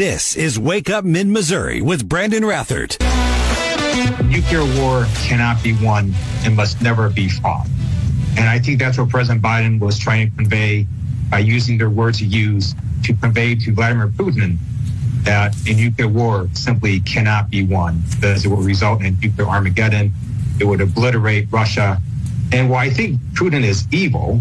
This is Wake Up Mid Missouri with Brandon Rathert. Nuclear war cannot be won and must never be fought. And I think that's what President Biden was trying to convey by using the words he used to convey to Vladimir Putin that a nuclear war simply cannot be won because it will result in nuclear Armageddon. It would obliterate Russia. And while I think Putin is evil,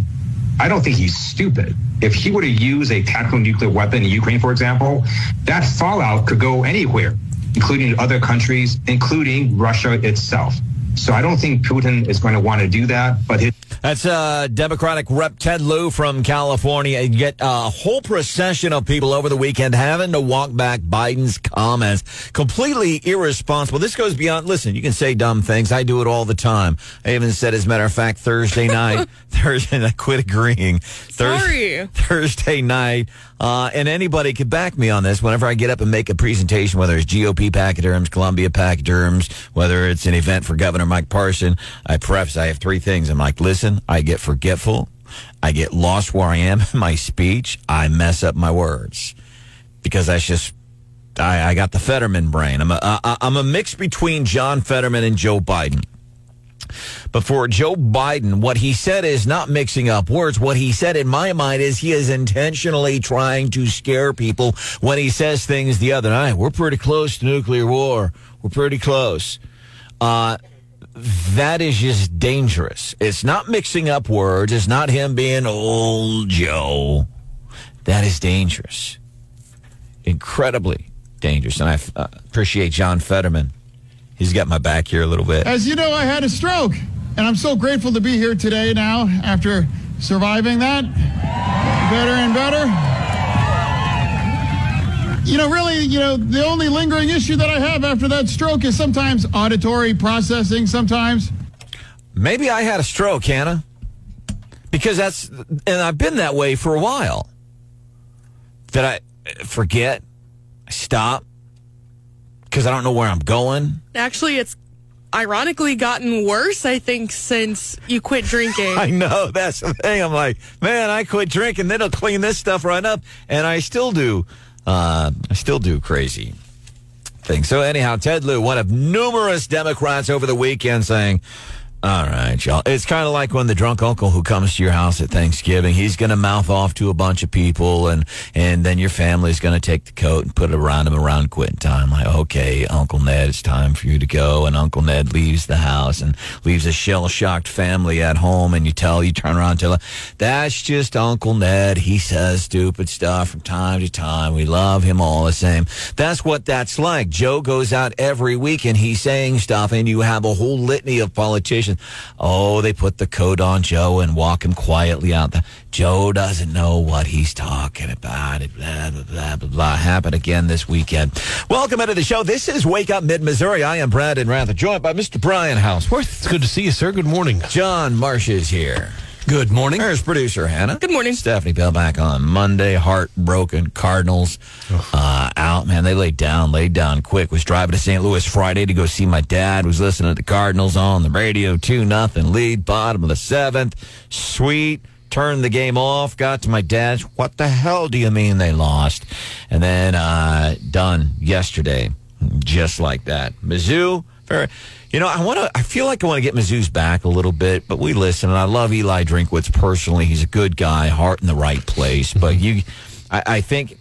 I don't think he's stupid. If he were to use a tactical nuclear weapon in Ukraine, for example, that fallout could go anywhere, including other countries, including Russia itself. So I don't think Putin is going to want to do that, but his That's uh, Democratic Rep Ted Lieu from California. You get a whole procession of people over the weekend having to walk back Biden's comments. Completely irresponsible. This goes beyond, listen, you can say dumb things. I do it all the time. I even said, as a matter of fact, Thursday night, Thursday, I quit agreeing. Thurs- Sorry. Thursday night, uh, and anybody could back me on this whenever I get up and make a presentation, whether it's GOP pachyderms, Columbia pachyderms, whether it's an event for Governor Mike Parson. I preface, I have three things. I'm like, listen, I get forgetful. I get lost where I am in my speech. I mess up my words because that's just, I, I got the Fetterman brain. I'm a, I, I'm a mix between John Fetterman and Joe Biden. But for Joe Biden, what he said is not mixing up words. What he said in my mind is he is intentionally trying to scare people when he says things the other night. We're pretty close to nuclear war. We're pretty close. Uh, that is just dangerous. It's not mixing up words. It's not him being old Joe. That is dangerous. Incredibly dangerous. And I uh, appreciate John Fetterman. He's got my back here a little bit. As you know, I had a stroke, and I'm so grateful to be here today now after surviving that. Better and better. You know, really, you know, the only lingering issue that I have after that stroke is sometimes auditory processing, sometimes. Maybe I had a stroke, Hannah. Because that's, and I've been that way for a while. That I forget, I stop, because I don't know where I'm going. Actually, it's ironically gotten worse, I think, since you quit drinking. I know, that's the thing. I'm like, man, I quit drinking, then I'll clean this stuff right up. And I still do, uh, I still do crazy things. So anyhow, Ted Lieu, one of numerous Democrats over the weekend saying, all right, y'all. It's kind of like when the drunk uncle who comes to your house at Thanksgiving, he's going to mouth off to a bunch of people, and and then your family's going to take the coat and put it around him around quitting time. Like, okay, Uncle Ned, it's time for you to go. And Uncle Ned leaves the house and leaves a shell shocked family at home. And you tell, you turn around and tell, that's just Uncle Ned. He says stupid stuff from time to time. We love him all the same. That's what that's like. Joe goes out every week and he's saying stuff, and you have a whole litany of politicians. Oh, they put the coat on Joe and walk him quietly out. The, Joe doesn't know what he's talking about. It blah blah blah blah blah. Happened again this weekend. Welcome into the show. This is Wake Up Mid Missouri. I am Brandon Rathert, joined by Mr. Brian Houseworth. It's good to see you, sir. Good morning. John Marsh is here. Good morning. There's producer Hannah. Good morning. Stephanie Bell back on Monday. Heartbroken Cardinals uh, out. Man, they laid down, laid down quick. Was driving to St. Louis Friday to go see my dad. Was listening to the Cardinals on the radio. Two nothing lead. Bottom of the seventh. Sweet. Turned the game off. Got to my dad's. What the hell do you mean they lost? And then uh, done yesterday, just like that. Mizzou. Very, you know, I want to. I feel like I want to get Mizzou's back a little bit, but we listen, and I love Eli Drinkwitz personally. He's a good guy, heart in the right place. But you, I, I think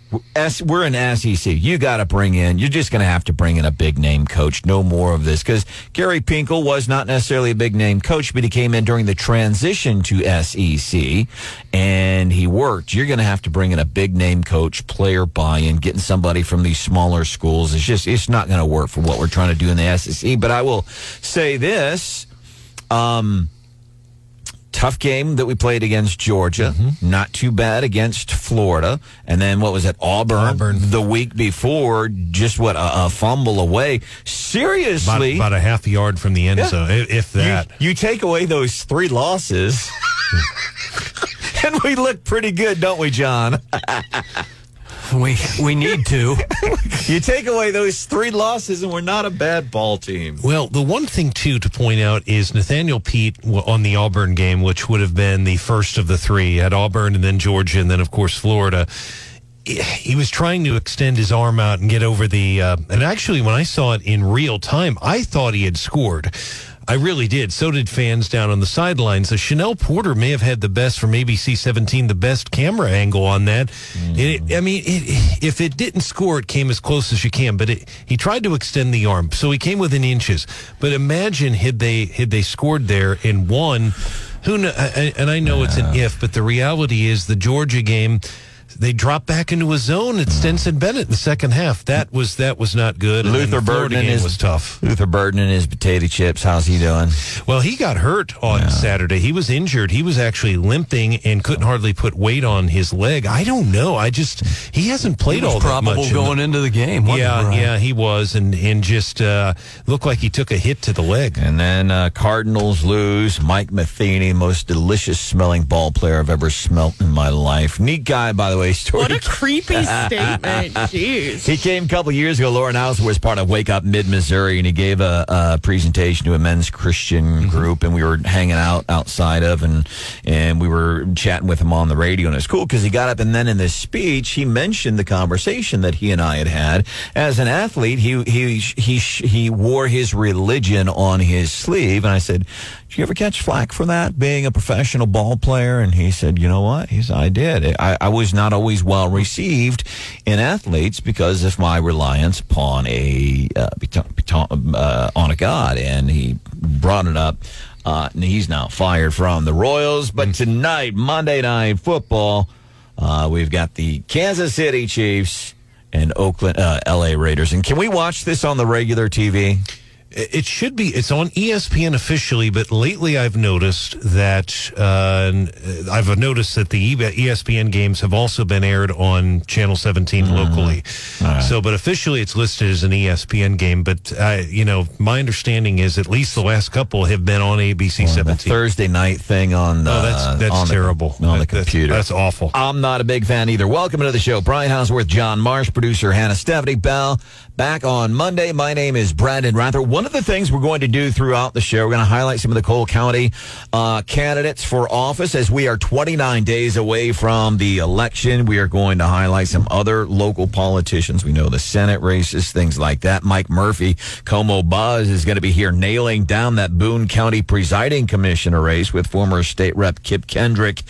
we're in SEC, you got to bring in. You're just going to have to bring in a big name coach. No more of this because Gary Pinkel was not necessarily a big name coach, but he came in during the transition to SEC, and he worked. You're going to have to bring in a big name coach, player buy-in, getting somebody from these smaller schools. It's just it's not going to work for what we're trying to do in the SEC. But I will say this. Um, tough game that we played against Georgia. Mm-hmm. Not too bad against Florida. And then what was it? Auburn, Auburn. the week before. Just what a, a fumble away. Seriously, about a half yard from the end Yeah. zone, if, if you, that. you take away those three losses. And we look pretty good, don't we, John? We we need to. You take away those three losses, and we're not a bad ball team. Well, the one thing too to point out is Nathaniel Peat on the Auburn game, which would have been the first of the three, at Auburn and then Georgia and then of course Florida. he was trying to extend his arm out and get over the. Uh, and actually, when I saw it in real time, I thought he had scored. I really did. So did fans down on the sidelines. The Chanel Porter may have had the best from ABC 17, the best camera angle on that. Mm. It, I mean, it, if it didn't score, it came as close as you can. But it, he tried to extend the arm, so he came within inches. But imagine had they had they scored there and won. Who kn- I- I- and I know it's an if, but the reality is the Georgia game. They dropped back into a zone at Stetson Bennett in the second half. That was that was not good. Luther the Burden game is was tough. Luther Burden and his potato chips. How's he doing? Well, he got hurt on Saturday. He was injured. He was actually limping and couldn't hardly put weight on his leg. I don't know. I just he hasn't played He all that probable much. in going the- into the game. yeah, he, Brian? yeah, he was, and and just uh, looked like he took a hit to the leg. And then uh, Cardinals lose. Mike Matheny, most delicious smelling ball player I've ever smelt in my life. Neat guy, by the way. Story. What a creepy statement. Jeez. He came a couple years ago. Lauren House was part of Wake Up Mid Missouri, and he gave a, a presentation to a men's Christian mm-hmm. group, and we were hanging out outside of, and and we were chatting with him on the radio, and it's cool because he got up, and then in this speech, he mentioned the conversation that he and I had had as an athlete. He he he he wore his religion on his sleeve, and I said, "Did you ever catch flack for that, being a professional ball player?" And he said, "You know what?" He said, "I did. I, I was not always well received in athletes because of my reliance upon a uh, uh, on a god." And he brought it up. Uh, and he's now fired from the Royals. But tonight, Monday Night Football, uh, we've got the Kansas City Chiefs and Oakland, uh, L.A. Raiders. And can we watch this on the regular TV? It should be. It's on ESPN officially, but lately I've noticed that uh, I've noticed that the ESPN games have also been aired on Channel 17 locally. So, but officially it's listed as an ESPN game. But uh, you know, my understanding is at least the last couple have been on ABC The 17. Thursday night thing on the Oh, that's that's on the- terrible on the That- that's- computer. That's, awful. I'm not a big fan either. Welcome to the show. Brian Houseworth, John Marsh, producer Hannah Stephanie Bell. Back on Monday. My name is Brandon Rathert. One of the things we're going to do throughout the show, we're going to highlight some of the Cole County uh, candidates for office as we are 29 days away from the election. We are going to highlight some other local politicians. We know the Senate races, things like that. Mike Murphy, Como Buzz is going to be here nailing down that Boone County presiding commissioner race with former state rep Kip Kendrick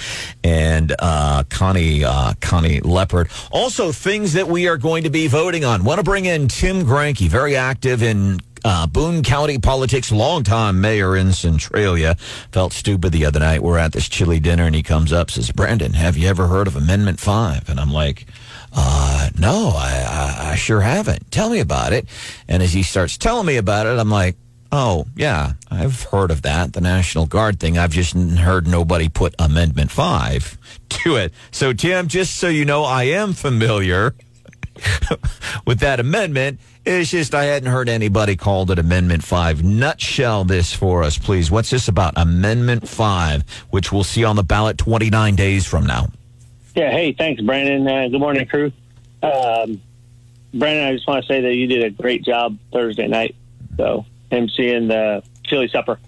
and uh, Connie uh, Connie Leipard. Also, things that we are going to be voting on. Want to bring in Tim Granke, very active in uh, Boone County politics, longtime mayor in Centralia. Felt stupid the other night. We're at this chili dinner, and he comes up says, "Brandon, have you ever heard of Amendment 5? And I'm like. Uh, no, I, I, I sure haven't. Tell me about it. And as he starts telling me about it, I'm like, oh, yeah, I've heard of that, the National Guard thing. I've just heard nobody put Amendment 5 to it. So, Tim, just so you know, I am familiar with that amendment. It's just I hadn't heard anybody called it Amendment 5. Nutshell this for us, please. What's this about? Amendment 5, which we'll see on the ballot 29 days from now. Yeah, hey, thanks, Brandon. Uh, good morning, crew. Um, Brandon, I just want to say that you did a great job Thursday night. So, emceeing the chili supper.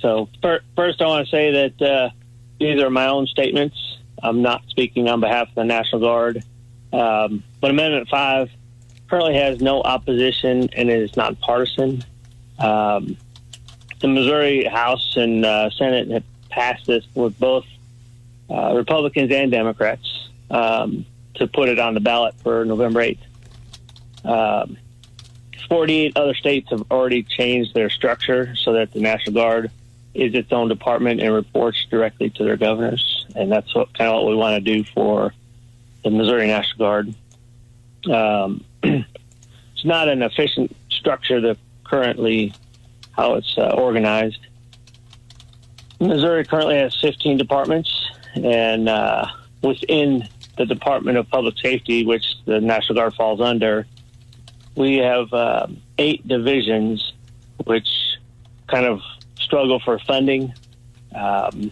So, fir- first, I want to say that uh, these are my own statements. I'm not speaking on behalf of the National Guard. Um, but Amendment 5 currently has no opposition and it is nonpartisan. Um, the Missouri House and uh, Senate have passed this with both uh, Republicans and Democrats um, to put it on the ballot for November 8th. Um, 48 other states have already changed their structure so that the National Guard is its own department and reports directly to their governors. And that's what, kind of what we want to do for the Missouri National Guard. Um, it's not an efficient structure the currently how it's uh, organized. Missouri currently has 15 departments, and uh, within the Department of Public Safety, which the National Guard falls under, we have uh, eight divisions which kind of struggle for funding. Um,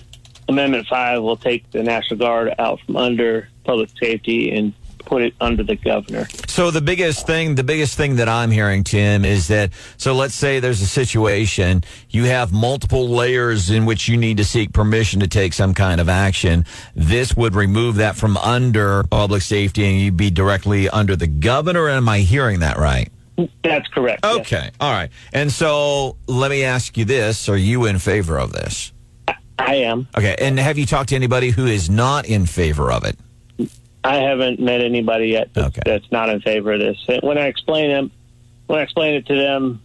Amendment 5 will take the National Guard out from under public safety and put it under the governor. So the biggest thing, the biggest thing that I'm hearing, Tim, is that so let's say there's a situation you have multiple layers in which you need to seek permission to take some kind of action. This would remove that from under public safety, and you'd be directly under the governor. Am I hearing that right? That's correct. yes. Okay, all right. And so let me ask you this: Are you in favor of this? I am. Okay, and have you talked to anybody who is not in favor of it? I haven't met anybody yet that's, Okay. that's not in favor of this. When I explain them, when I explain it to them,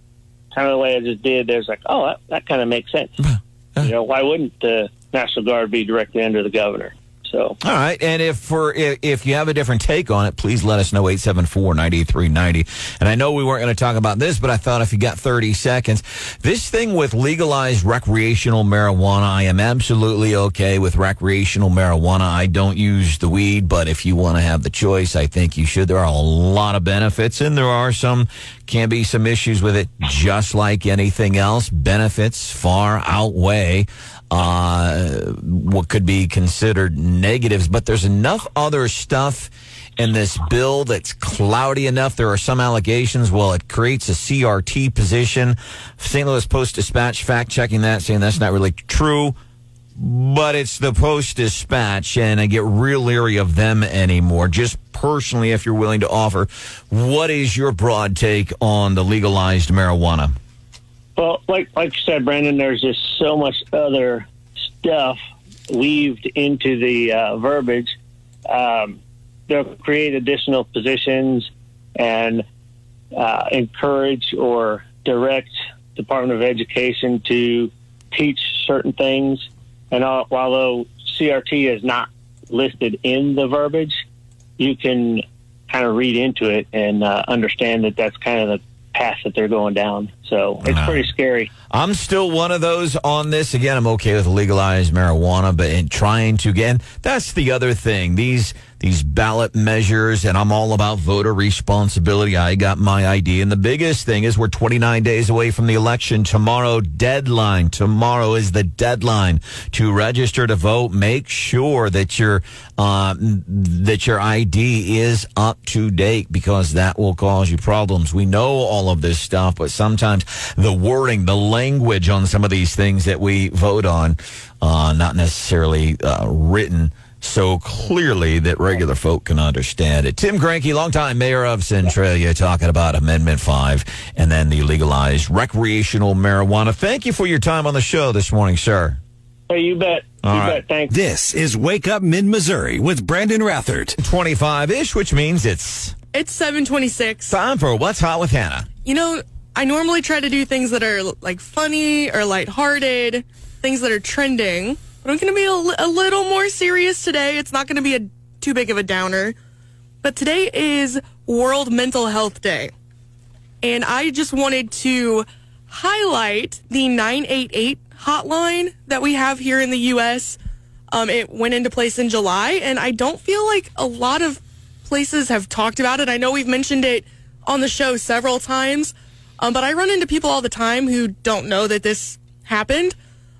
kind of the way I just did, there's like, oh, that, that kind of makes sense. you know, why wouldn't the National Guard be directly under the governor? So All right, and if for if, if you have a different take on it, please let us know 874-9390. And I know we weren't going to talk about this, but I thought if you got 30 seconds, this thing with legalized recreational marijuana, I am absolutely okay with recreational marijuana. I don't use the weed, but if you want to have the choice, I think you should. There are a lot of benefits and there are some can be some issues with it just like anything else. Benefits far outweigh uh, what could be considered negatives, but there's enough other stuff in this bill that's cloudy enough. There are some allegations. Well, it creates a CRT position. St. Louis Post Dispatch fact checking that, saying that's not really true. But it's the Post Dispatch, and I get real leery of them anymore. Just personally, if you're willing to offer, what is your broad take on the legalized marijuana? Well, like like you said, Brandon, there's just so much other stuff weaved into the uh, verbiage. Um, they'll create additional positions and uh, encourage or direct Department of Education to teach certain things. And al- although CRT is not listed in the verbiage, you can kind of read into it and uh, understand that that's kind of the path that they're going down. So it's Wow. pretty scary. I'm still one of those on this. Again, I'm okay with legalized marijuana, but in trying to again, that's the other thing. These these ballot measures, and I'm all about voter responsibility. I got my ID, and the biggest thing is we're 29 days away from the election. Tomorrow deadline. Tomorrow is the deadline to register to vote. Make sure that your uh, that your ID is up to date because that will cause you problems. We know all of this stuff, but sometimes the wording, the language on some of these things that we vote on, uh, not necessarily uh, written so clearly that regular folk can understand it. Tim Granke, longtime mayor of Centralia, talking about Amendment 5 and then the legalized recreational marijuana. Thank you for your time on the show this morning, sir. Hey, you bet. All you right. bet. Thanks. This is Wake Up Mid Missouri with Brandon Rathert. 25 ish, which means it's It's 726. time for What's Hot with Hannah. You know, I normally try to do things that are like funny or lighthearted, things that are trending. But I'm going to be a, a little more serious today. It's not going to be a too big of a downer. But today is World Mental Health Day. And I just wanted to highlight the 988 hotline that we have here in the U.S. Um, it went into place in July, and I don't feel like a lot of places have talked about it. I know we've mentioned it on the show several times, um, but I run into people all the time who don't know that this happened.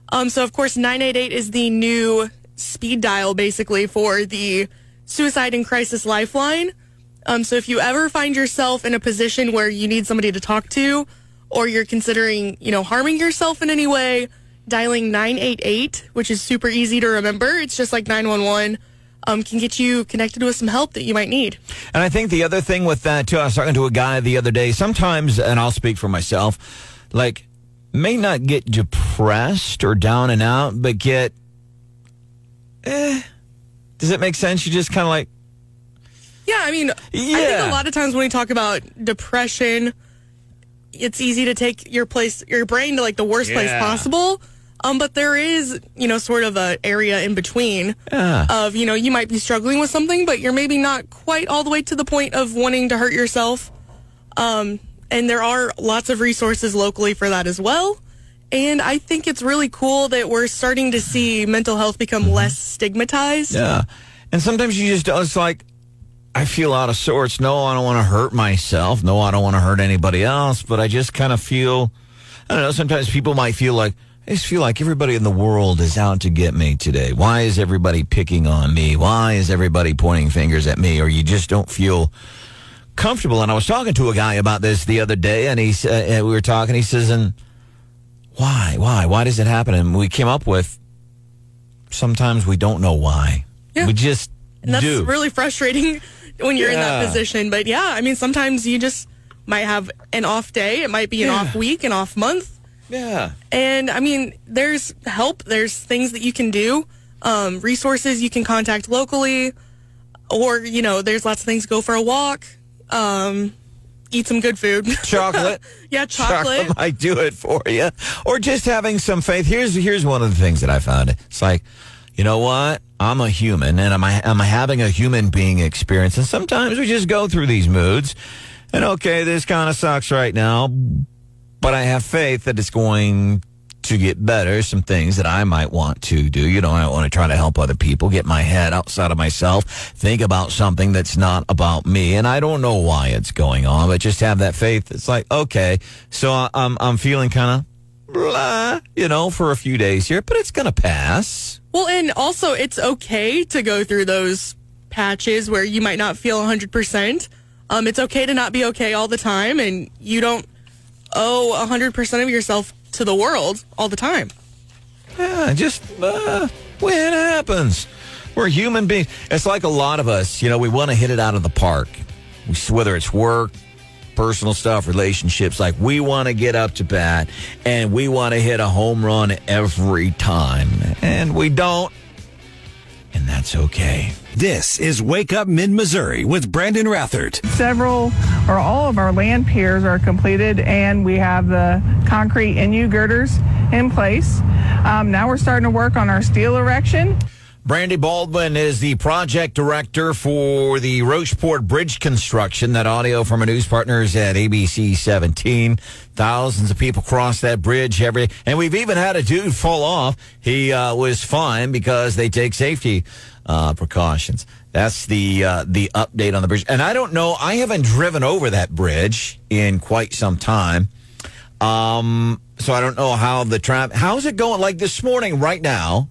Um, so, of course, 988 is the new speed dial basically for the suicide and crisis lifeline. Um, so, if you ever find yourself in a position where you need somebody to talk to, or you're considering, you know, harming yourself in any way, dialing 988, which is super easy to remember, it's just like 911, um, can get you connected with some help that you might need. And I think the other thing with that too, I was talking to a guy the other day. Sometimes, and I'll speak for myself, like may not get depressed or down and out, but get. Eh, does it make sense? You just kind of like, Yeah, I mean, I Yeah. think a lot of times when we talk about depression, it's easy to take your place, your brain to like the worst place Yeah. possible. Um, but there is, you know, sort of a area in between Yeah. of, you know, you might be struggling with something, but you're maybe not quite all the way to the point of wanting to hurt yourself. Um, and there are lots of resources locally for that as well. And I think it's really cool that we're starting to see mental health become less stigmatized. yeah. And sometimes you just, it's like, I feel out of sorts. No, I don't want to hurt myself. No, I don't want to hurt anybody else. But I just kind of feel, I don't know. Sometimes people might feel like, I just feel like everybody in the world is out to get me today. Why is everybody picking on me? Why is everybody pointing fingers at me? Or you just don't feel comfortable. And I was talking to a guy about this the other day, and he uh, and we were talking. He says, "And why? Why? Why does it happen?" And we came up with sometimes we don't know why. Yeah. We just And that's do. really frustrating when you're in that position. But yeah, I mean, sometimes you just might have an off day. It might be an Yeah. off week, an off month. Yeah. And I mean, there's help. There's things that you can do, um, resources you can contact locally, or you know, there's lots of things. Go for a walk, um, eat some good food. Chocolate. yeah, chocolate. might do it for you, or just having some faith. Here's here's one of the things that I found. It's like, you know what? I'm a human, and I'm I'm having a human being experience, and sometimes we just go through these moods. And okay, this kind of sucks right now, but I have faith that it's going to get better. Some things that I might want to do. You know, I want to try to help other people, get my head outside of myself, think about something that's not about me. And I don't know why it's going on, but just have that faith. It's like, okay, so I'm, I'm feeling kind of blah, you know, for a few days here, but it's going to pass. Well, and also it's okay to go through those patches where you might not feel 100%. Um, it's okay to not be okay all the time, and you don't owe 100% of yourself to the world all the time. Yeah, just uh, when it happens. We're human beings. It's like a lot of us, you know, we want to hit it out of the park. Whether it's work, personal stuff, relationships, like we want to get up to bat and we want to hit a home run every time. And we don't. And that's okay. This is Wake Up Mid Missouri with Brandon Rathert. Several or all of our land piers are completed, and we have the concrete NU girders in place. Um, now we're starting to work on our steel erection. Brandy Baldwin is the project director for the Rocheport Bridge construction. That audio from our news partners at ABC 17. Thousands of people cross that bridge every, and we've even had a dude fall off. He uh, was fine because they take safety uh, precautions. That's the uh, the update on the bridge. And I don't know. I haven't driven over that bridge in quite some time. Um, so I don't know how the traffic. How's it going? Like this morning, right now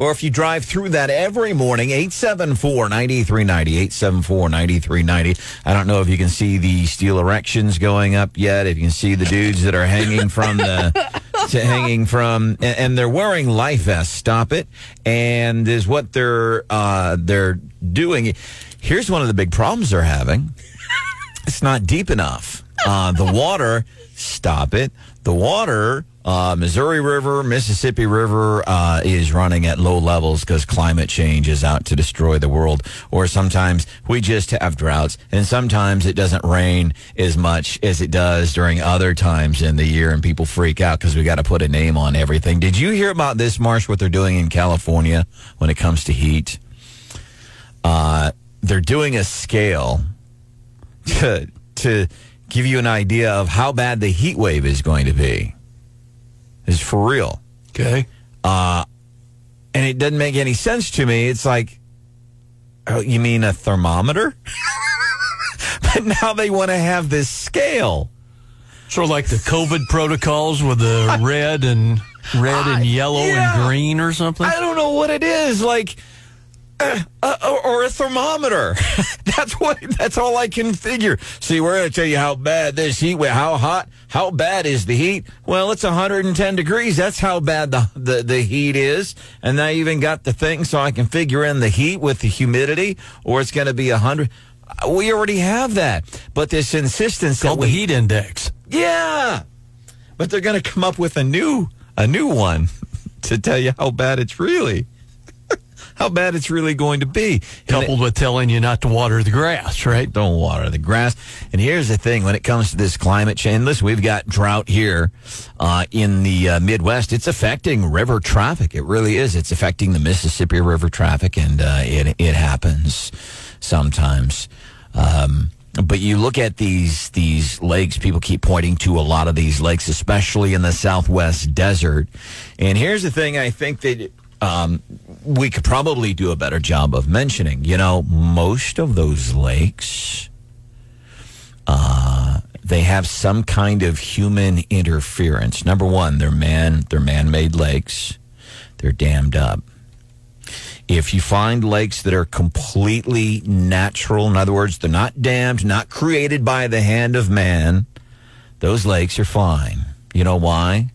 or if you drive through that every morning, 874-9390, 874-9390. I don't know if you can see the steel erections going up yet, if you can see the dudes that are hanging from the, to hanging from, and, and they're wearing life vests, stop it, and is what they're, uh, they're doing. Here's one of the big problems they're having. It's not deep enough. Uh, the water, stop it. The water, uh, Missouri River, Mississippi River, uh, is running at low levels because climate change is out to destroy the world. Or sometimes we just have droughts, and sometimes it doesn't rain as much as it does during other times in the year, and people freak out because we got to put a name on everything. Did you hear about this, Marsh? What they're doing in California when it comes to heat? Uh, they're doing a scale to to give you an idea of how bad the heat wave is going to be. Is for real. Okay. Uh, and it doesn't make any sense to me. It's like, oh, you mean a thermometer? but now they want to have this scale. Sort of like the COVID protocols with the red and red and yellow yeah. and green or something. I don't know what it is. Like, uh, uh, or, a thermometer. that's what. That's all I can figure. See, we're going to tell you how bad this heat. How hot? How bad is the heat? Well, it's 110 degrees. That's how bad the the, the heat is. And I even got the thing so I can figure in the heat with the humidity, or it's going to be 100. We already have that, but this insistence that Called the heat index. yeah, but they're going to come up with a new a new one to tell you how bad it's really how bad it's really going to be. Coupled with telling you not to water the grass, right? don't water the grass. And here's the thing: when it comes to this climate change, listen, we've got drought here uh, in the uh, Midwest. It's affecting river traffic. It really is. It's affecting the Mississippi River traffic, and uh, it it happens sometimes. Um, but you look at these these lakes. People keep pointing to a lot of these lakes, especially in the Southwest desert. And here's the thing: I think that um, we could probably do a better job of mentioning. You know, most of those lakes, uh, they have some kind of human interference. Number one, they're man, they're man-made lakes. They're dammed up. If you find lakes that are completely natural, in other words, they're not dammed, not created by the hand of man, those lakes are fine. You know why?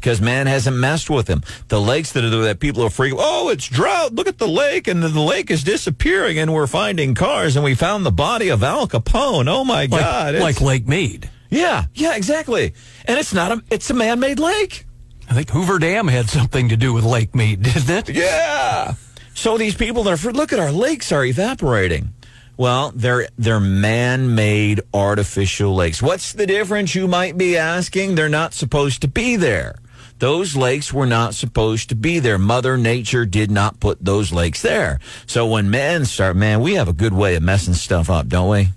Because man hasn't messed with them. The lakes that are that people are freaking, oh, it's drought. Look at the lake, and the lake is disappearing, and we're finding cars, and we found the body of Al Capone. Oh my Like, God! It's- like Lake Mead. yeah, yeah, exactly. And it's not a, it's a man-made lake. I think Hoover Dam had something to do with Lake Mead, didn't it? Yeah. So these people that are look at our lakes are evaporating. Well, they're they're man-made artificial lakes. What's the difference you might be asking? They're not supposed to be there. Those lakes were not supposed to be there. Mother Nature did not put those lakes there. So when men start, man, we have a good way of messing stuff up, don't we?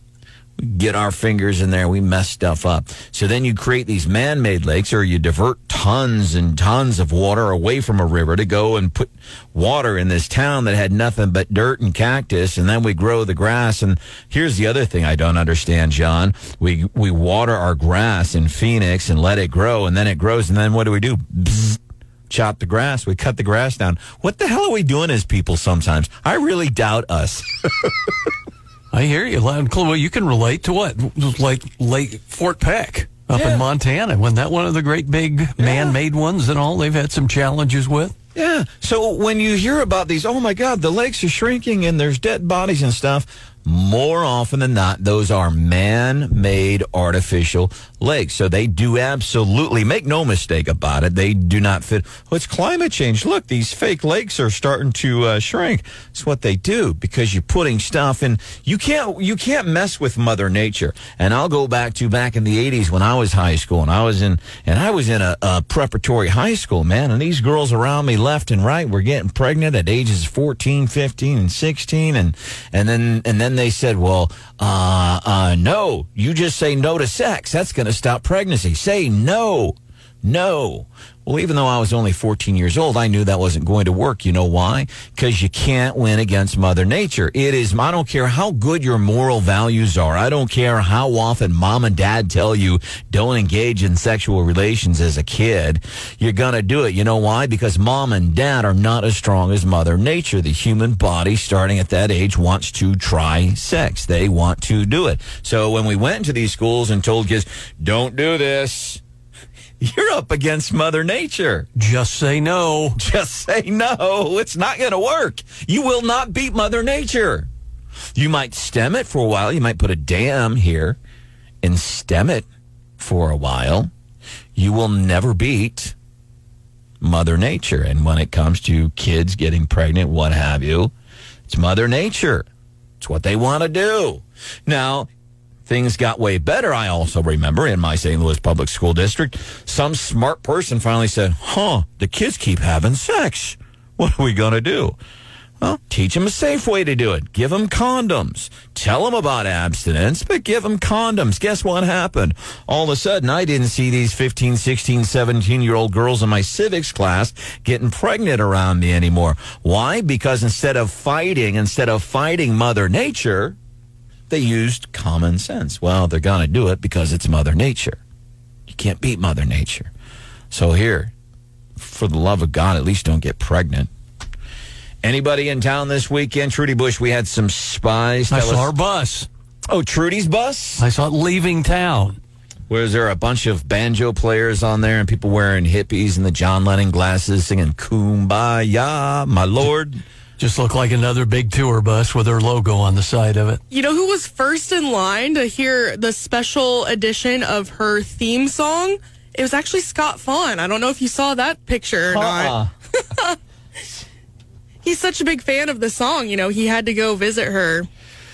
Get our fingers in there, we mess stuff up. So then you create these man-made lakes or you divert tons and tons of water away from a river to go and put water in this town that had nothing but dirt and cactus and then we grow the grass and here's the other thing I don't understand, John. We we water our grass in Phoenix and let it grow and then it grows and then what do we do? Chop the grass. We cut the grass down. What the hell are we doing as people sometimes? I really doubt us. I hear you loud and clear. Well, you can relate to what? Like Lake Fort Peck up Yeah. in Montana. Wasn't that one of the great big man-made ones and all they've had some challenges with? Yeah. So when you hear about these, oh my God, the lakes are shrinking and there's dead bodies and stuff, more often than not, those are man made artificial lakes. So they do absolutely, make no mistake about it, they do not fit. Oh, it's climate change. Look, these fake lakes are starting to uh, shrink. It's what they do because you're putting stuff in. You can't, you can't mess with Mother Nature. And I'll go back to back in the 80s when I was high school and I was in, and I was in a, a preparatory high school, man. And these girls around me left and right were getting pregnant at ages 14, 15, and 16. And, and then, and then they said, well, uh, uh, no, you just say no to sex. That's going to stop pregnancy. Say no. No. Well, even though I was only 14 years old, I knew that wasn't going to work. You know why? Because you can't win against Mother Nature. It is, I don't care how good your moral values are. I don't care how often mom and dad tell you don't engage in sexual relations as a kid. You're going to do it. You know why? Because mom and dad are not as strong as Mother Nature. The human body, starting at that age, wants to try sex. They want to do it. So when we went into these schools and told kids, don't do this, you're up against Mother Nature. Just say no. Just say no. It's not going to work. You will not beat Mother Nature. You might stem it for a while. You might put a dam here and stem it for a while. You will never beat Mother Nature. And when it comes to kids getting pregnant, what have you, it's Mother Nature. It's what they want to do. Now, things got way better. I also remember in my St. Louis public school district, some smart person finally said, huh, the kids keep having sex. What are we going to do? Well, teach them a safe way to do it. Give them condoms. Tell them about abstinence, but give them condoms. Guess what happened? All of a sudden, I didn't see these 15, 16, 17 year old girls in my civics class getting pregnant around me anymore. Why? Because instead of fighting, instead of fighting Mother Nature, they used common sense. Well, they're going to do it because it's Mother Nature. You can't beat Mother Nature. So here, for the love of God, at least don't get pregnant. Anybody in town this weekend? Trudy Busch, we had some spies. I saw us- our bus. Oh, Trudy's bus? I saw it leaving town. Where's there a bunch of banjo players on there and people wearing hippies and the John Lennon glasses singing Kumbaya, my lord? Just looked like another big tour bus with her logo on the side of it. You know who was first in line to hear the special edition of her theme song? It was actually Scott Faughn. I don't know if you saw that picture or not. Uh-uh. He's such a big fan of the song. You know, he had to go visit her,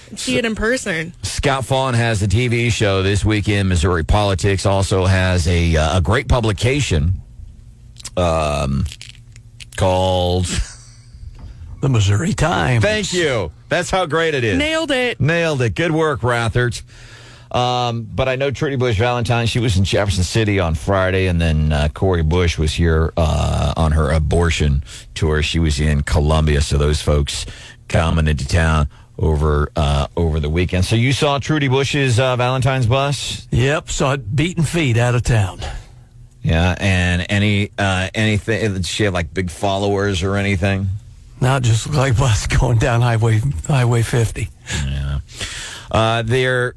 and see it in person. Scott Faughn has a TV show this weekend. Missouri Politics also has a, uh, a great publication um, called. The Missouri Times. Thank you. That's how great it is. Nailed it. Nailed it. Good work, Rathert. Um, but I know Trudy Busch Valentine. She was in Jefferson City on Friday, and then uh, Cori Bush was here uh, on her abortion tour. She was in Columbia, so those folks coming into town. over uh, over the weekend. So you saw Trudy Busch's uh, Valentine's bus? Yep, saw it beating feet out of town. Yeah, and any uh, anything? Did she have like big followers or anything? Not just like bus going down highway Highway 50. Yeah, uh, they're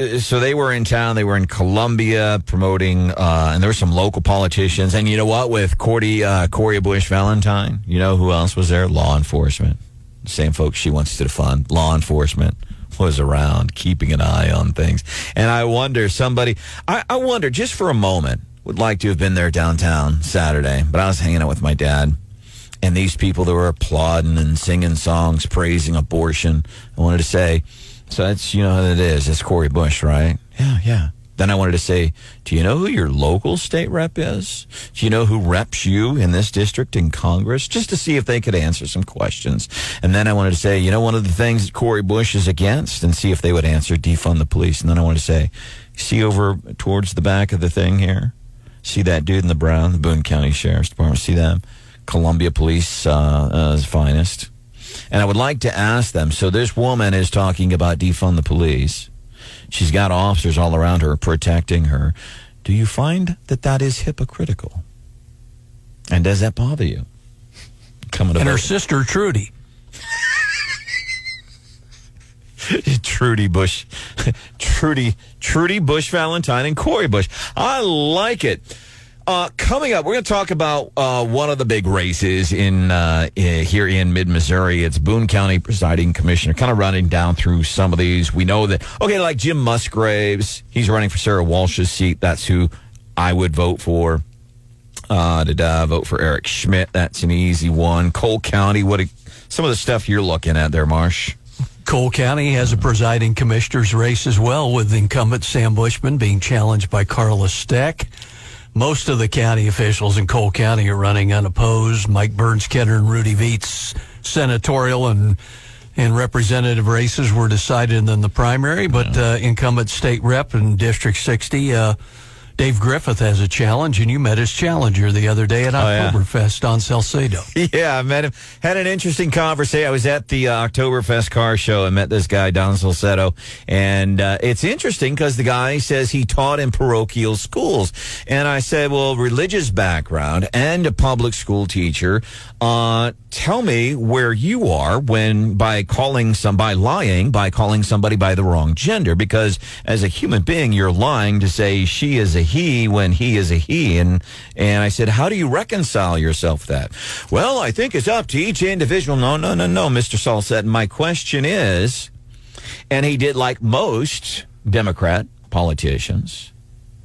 uh, so they were in town. They were in Columbia promoting, uh, and there were some local politicians. And you know what? With Cordy, uh, Cori Bush Valentine, you know who else was there? Law enforcement. Same folks she wants to defund. Law enforcement was around, keeping an eye on things. And I wonder, somebody, I, I wonder just for a moment, would like to have been there downtown Saturday, but I was hanging out with my dad. And these people that were applauding and singing songs praising abortion, I wanted to say, so that's, you know who it is. It's Cori Bush, right? Yeah, yeah. Then I wanted to say, do you know who your local state rep is? Do you know who reps you in this district in Congress? Just to see if they could answer some questions. And then I wanted to say, you know, one of the things that Cori Bush is against and see if they would answer defund the police. And then I wanted to say, see over towards the back of the thing here? See that dude in the brown, the Boone County Sheriff's Department? See them? Columbia Police uh, uh, finest. And I would like to ask them. So this woman is talking about defund the police. She's got officers all around her protecting her. Do you find that that is hypocritical? And does that bother you? Coming to And her sister, Trudy. Trudy Busch, Trudy, Trudy Busch Valentine and Cori Bush. I like it. Uh, coming up, we're going to talk about uh, one of the big races in uh, eh, here in mid Missouri. It's Boone County presiding commissioner. Kind of running down through some of these. We know that okay, like Jim Musgraves, he's running for Sarah Walsh's seat. That's who I would vote for. Uh, did I vote for Eric Schmitt? That's an easy one. Cole County. What? A, some of the stuff you're looking at there, Marsh. Cole County has a presiding commissioner's race as well, with incumbent Sam Bushman being challenged by Carla Steck. Most of the county officials in Cole County are running unopposed. Mike Burns, Kenner, and Rudy Veets senatorial and and representative races were decided in the primary, but uh, incumbent state rep in District 60, uh, Dave Griffith has a challenge, and you met his challenger the other day at Oh, yeah. Oktoberfest on Salcedo. Yeah, I met him. Had an interesting conversation. I was at the uh, Oktoberfest car show and met this guy, Don Salcedo. And uh, it's interesting because the guy says he taught in parochial schools. And I said, well, religious background and a public school teacher. Uh, tell me where you are when by calling somebody lying, by calling somebody by the wrong gender. Because as a human being, you're lying to say she is a he when he is a he. And, and I said, how do you reconcile yourself that? Well, I think it's up to each individual. No, no, no, no, Mr. Saul said. My question is, and he did like most Democrat politicians,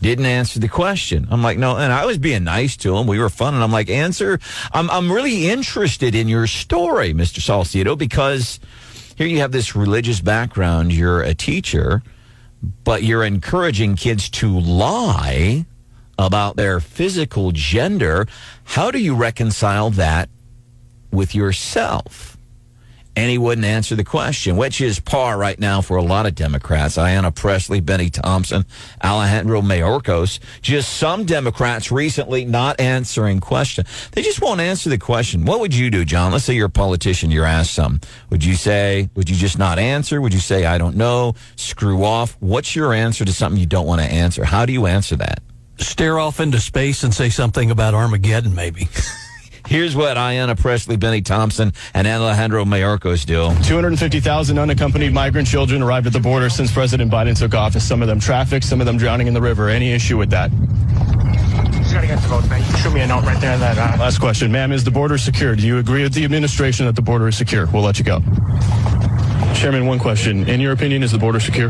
didn't answer the question. I'm like, no, and I was being nice to him. We were fun, and I'm like, answer. I'm I'm really interested in your story, Mr. Salcedo, because here you have this religious background. You're a teacher, but you're encouraging kids to lie about their physical gender. How do you reconcile that with yourself? And he wouldn't answer the question, which is par right now for a lot of Democrats. Ayanna Pressley, Bennie Thompson, Alejandro Mayorkas. Just some Democrats recently not answering question. They just won't answer the question. What would you do, John? Let's say you're a politician. You're asked some. Would you say? Would you just not answer? Would you say I don't know? Screw off. What's your answer to something you don't want to answer? How do you answer that? Stare off into space and say something about Armageddon, maybe. Here's what Ayanna Pressley, Bennie Thompson, and Alejandro Mayorkas do. 250,000 unaccompanied migrant children arrived at the border since President Biden took office. Some of them trafficked, some of them drowning in the river. Any issue with that? Just gotta get the vote, man. You can shoot me a note right there that, uh, Last question. Ma'am, is the border secure? Do you agree with the administration that the border is secure? We'll let you go. Chairman, one question. In your opinion, is the border secure?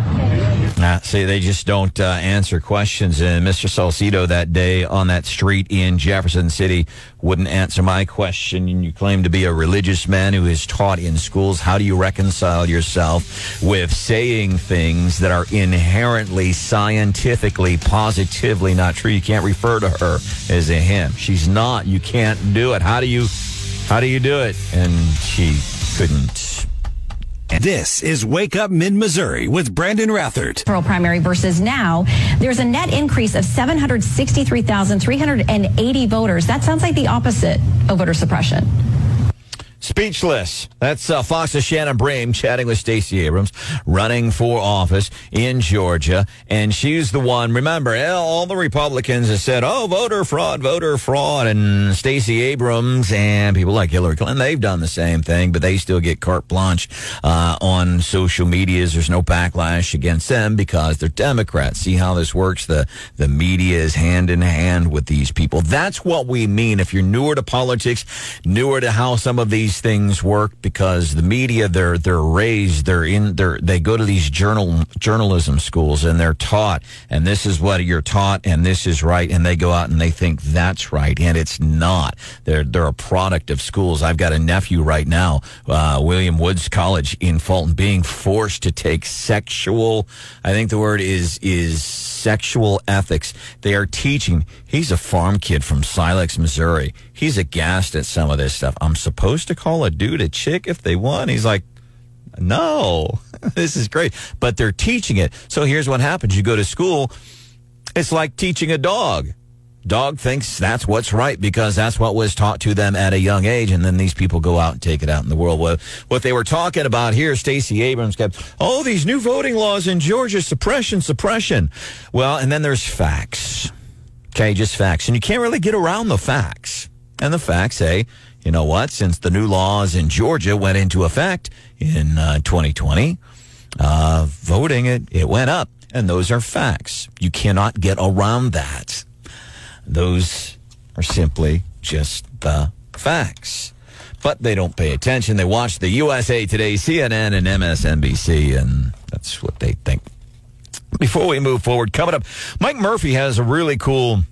Nah, see, they just don't uh, answer questions. And Mr. Salcedo that day on that street in Jefferson City wouldn't answer my question. And you claim to be a religious man who is taught in schools. How do you reconcile yourself with saying things that are inherently, scientifically, positively not true? You can't refer to her as a him. She's not. You can't do it. How do you? How do you do it? And she couldn't. This is Wake Up Mid Missouri with Brandon Rathert. Federal primary versus now, there's a net increase of 763,380 voters. That sounds like the opposite of voter suppression. Speechless. That's uh, Fox's Shannon Bream chatting with Stacey Abrams, running for office in Georgia. And she's the one, remember, all the Republicans have said, oh, voter fraud, voter fraud. And Stacey Abrams and people like Hillary Clinton, they've done the same thing, but they still get carte blanche uh, on social medias. There's no backlash against them because they're Democrats. See how this works? The, the media is hand in hand with these people. That's what we mean. If you're newer to politics, newer to how some of these things work, because the media, they're, they're raised, they're in, they're, they go to these journal, journalism schools and they're taught, and this is what you're taught, and this is right, and they go out and they think that's right, and it's not. They're, they're a product of schools. I've got a nephew right now, uh, William Woods College in Fulton, being forced to take sexual, I think the word is, is sexual ethics. They are teaching. He's a farm kid from Silex, Missouri. He's aghast at some of this stuff. I'm supposed to call a dude a chick if they want. He's like, no, this is great. But they're teaching it. So here's what happens. You go to school. It's like teaching a dog. Dog thinks that's what's right because that's what was taught to them at a young age, and then these people go out and take it out in the world. What, what they were talking about here, Stacey Abrams kept, oh, these new voting laws in Georgia, suppression, suppression. Well, and then there's facts. Okay, just facts. And you can't really get around the facts. And the facts say, you know what, since the new laws in Georgia went into effect in uh, 2020, uh, voting, it, it went up. And those are facts. You cannot get around that. Those are simply just the facts. But they don't pay attention. They watch the USA Today, CNN, and MSNBC, and that's what they think. Before we move forward, coming up, Mike Murphy has a really cool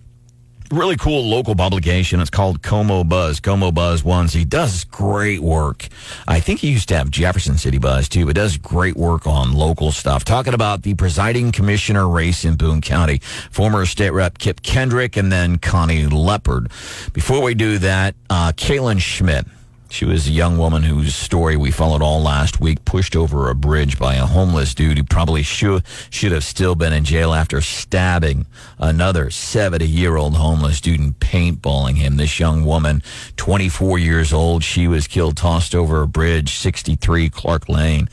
really cool local publication. It's called Como Buzz. Como Buzz ones. He does great work. I think he used to have Jefferson City Buzz too, but does great work on local stuff. Talking about the presiding commissioner race in Boone County. Former state rep Kip Kendrick and then Connie Leipard. Before we do that, uh, Schmidt. She was a young woman whose story we followed all last week, pushed over a bridge by a homeless dude who probably should, should have still been in jail after stabbing another 70 year old homeless dude and paintballing him. This young woman, 24 years old, she was killed, tossed over a bridge, 63 Clark Lane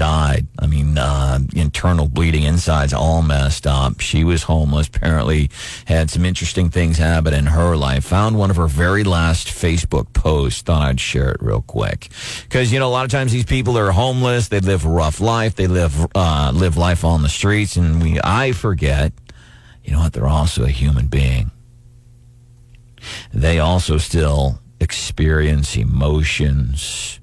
died. I mean, uh, internal bleeding, insides all messed up. She was homeless. Apparently, had some interesting things happen in her life. Found one of her very last Facebook posts. Thought I'd share it real quick because you know a lot of times these people are homeless. They live a rough life. They live uh, live life on the streets, and we I forget. You know what? They're also a human being. They also still experience emotions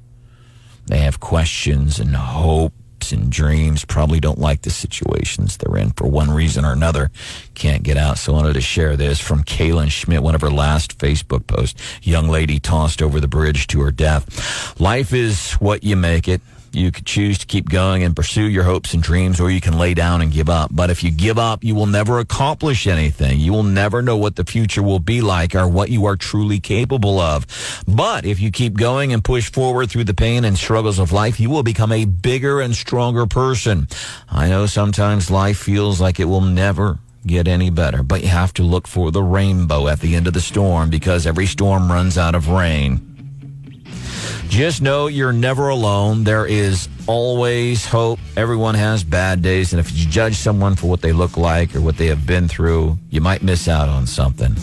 they have questions and hopes and dreams, probably don't like the situations they're in for one reason or another. Can't get out. So I wanted to share this from Kaylin Schmidt, one of her last Facebook posts. Young lady tossed over the bridge to her death. Life is what you make it. You could choose to keep going and pursue your hopes and dreams, or you can lay down and give up. But if you give up, you will never accomplish anything. You will never know what the future will be like or what you are truly capable of. But if you keep going and push forward through the pain and struggles of life, you will become a bigger and stronger person. I know sometimes life feels like it will never get any better, but you have to look for the rainbow at the end of the storm because every storm runs out of rain. Just know you're never alone. There is always hope. Everyone has bad days. And if you judge someone for what they look like or what they have been through, you might miss out on something.